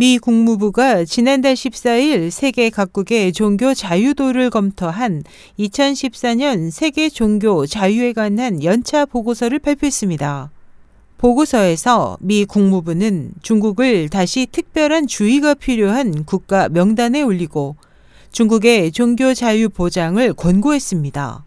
미 국무부가 지난달 14일 세계 각국의 종교 자유도를 검토한 2014년 세계 종교 자유에 관한 연차 보고서를 발표했습니다. 보고서에서 미 국무부는 중국을 다시 특별한 주의가 필요한 국가 명단에 올리고 중국의 종교 자유 보장을 권고했습니다.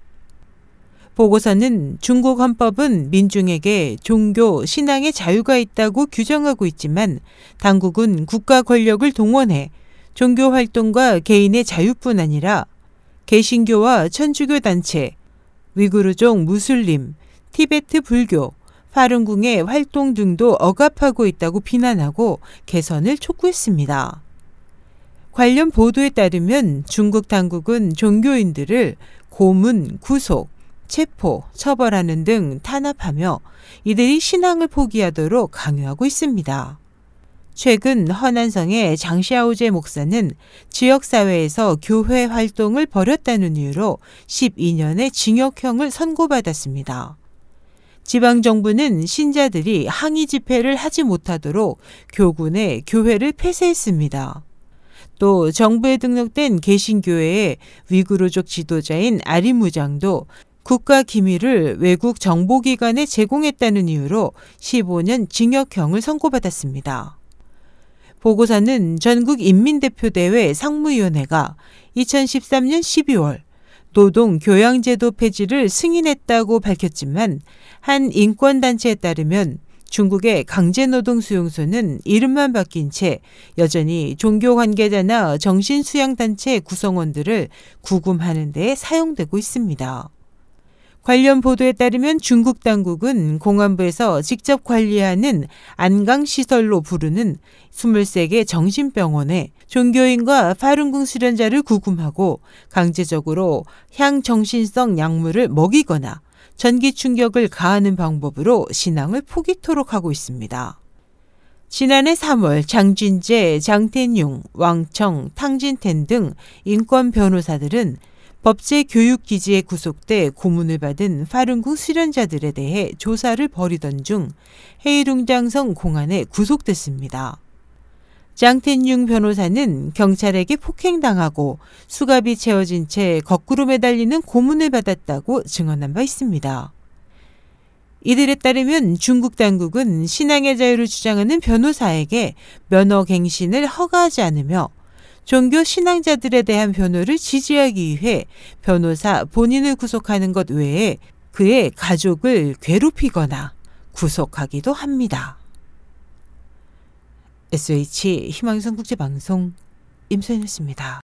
보고서는 중국 헌법은 민중에게 종교, 신앙의 자유가 있다고 규정하고 있지만 당국은 국가 권력을 동원해 종교 활동과 개인의 자유뿐 아니라 개신교와 천주교 단체, 위구르족 무슬림, 티베트 불교, 파룬궁의 활동 등도 억압하고 있다고 비난하고 개선을 촉구했습니다. 관련 보도에 따르면 중국 당국은 종교인들을 고문, 구속, 체포, 처벌하는 등 탄압하며 이들이 신앙을 포기하도록 강요하고 있습니다. 최근 허난성의 장샤오제 목사는 지역사회에서 교회 활동을 벌였다는 이유로 12년의 징역형을 선고받았습니다. 지방정부는 신자들이 항의 집회를 하지 못하도록 교군에 교회를 폐쇄했습니다. 또 정부에 등록된 개신교회의 위구르족 지도자인 아리무장도 국가 기밀을 외국 정보기관에 제공했다는 이유로 15년 징역형을 선고받았습니다. 보고서는 전국인민대표대회 상무위원회가 2013년 12월 노동 교양제도 폐지를 승인했다고 밝혔지만 한 인권단체에 따르면 중국의 강제노동 수용소는 이름만 바뀐 채 여전히 종교 관계자나 정신수양단체 구성원들을 구금하는 데 사용되고 있습니다. 관련 보도에 따르면 중국 당국은 공안부에서 직접 관리하는 안강시설로 부르는 23개 정신병원에 종교인과 파룬궁 수련자를 구금하고 강제적으로 향정신성 약물을 먹이거나 전기 충격을 가하는 방법으로 신앙을 포기토록 하고 있습니다. 지난해 3월 장진재, 장태용, 왕청, 탕진텐 등 인권 변호사들은 법제 교육 기지에 구속돼 고문을 받은 파룬궁 수련자들에 대해 조사를 벌이던 중 헤이룽장성 공안에 구속됐습니다. 장텐융 변호사는 경찰에게 폭행당하고 수갑이 채워진 채 거꾸로 매달리는 고문을 받았다고 증언한 바 있습니다. 이들에 따르면 중국 당국은 신앙의 자유를 주장하는 변호사에게 면허 갱신을 허가하지 않으며 종교 신앙자들에 대한 변호를 지지하기 위해 변호사 본인을 구속하는 것 외에 그의 가족을 괴롭히거나 구속하기도 합니다. SH 희망성 국제방송 임소연이었습니다.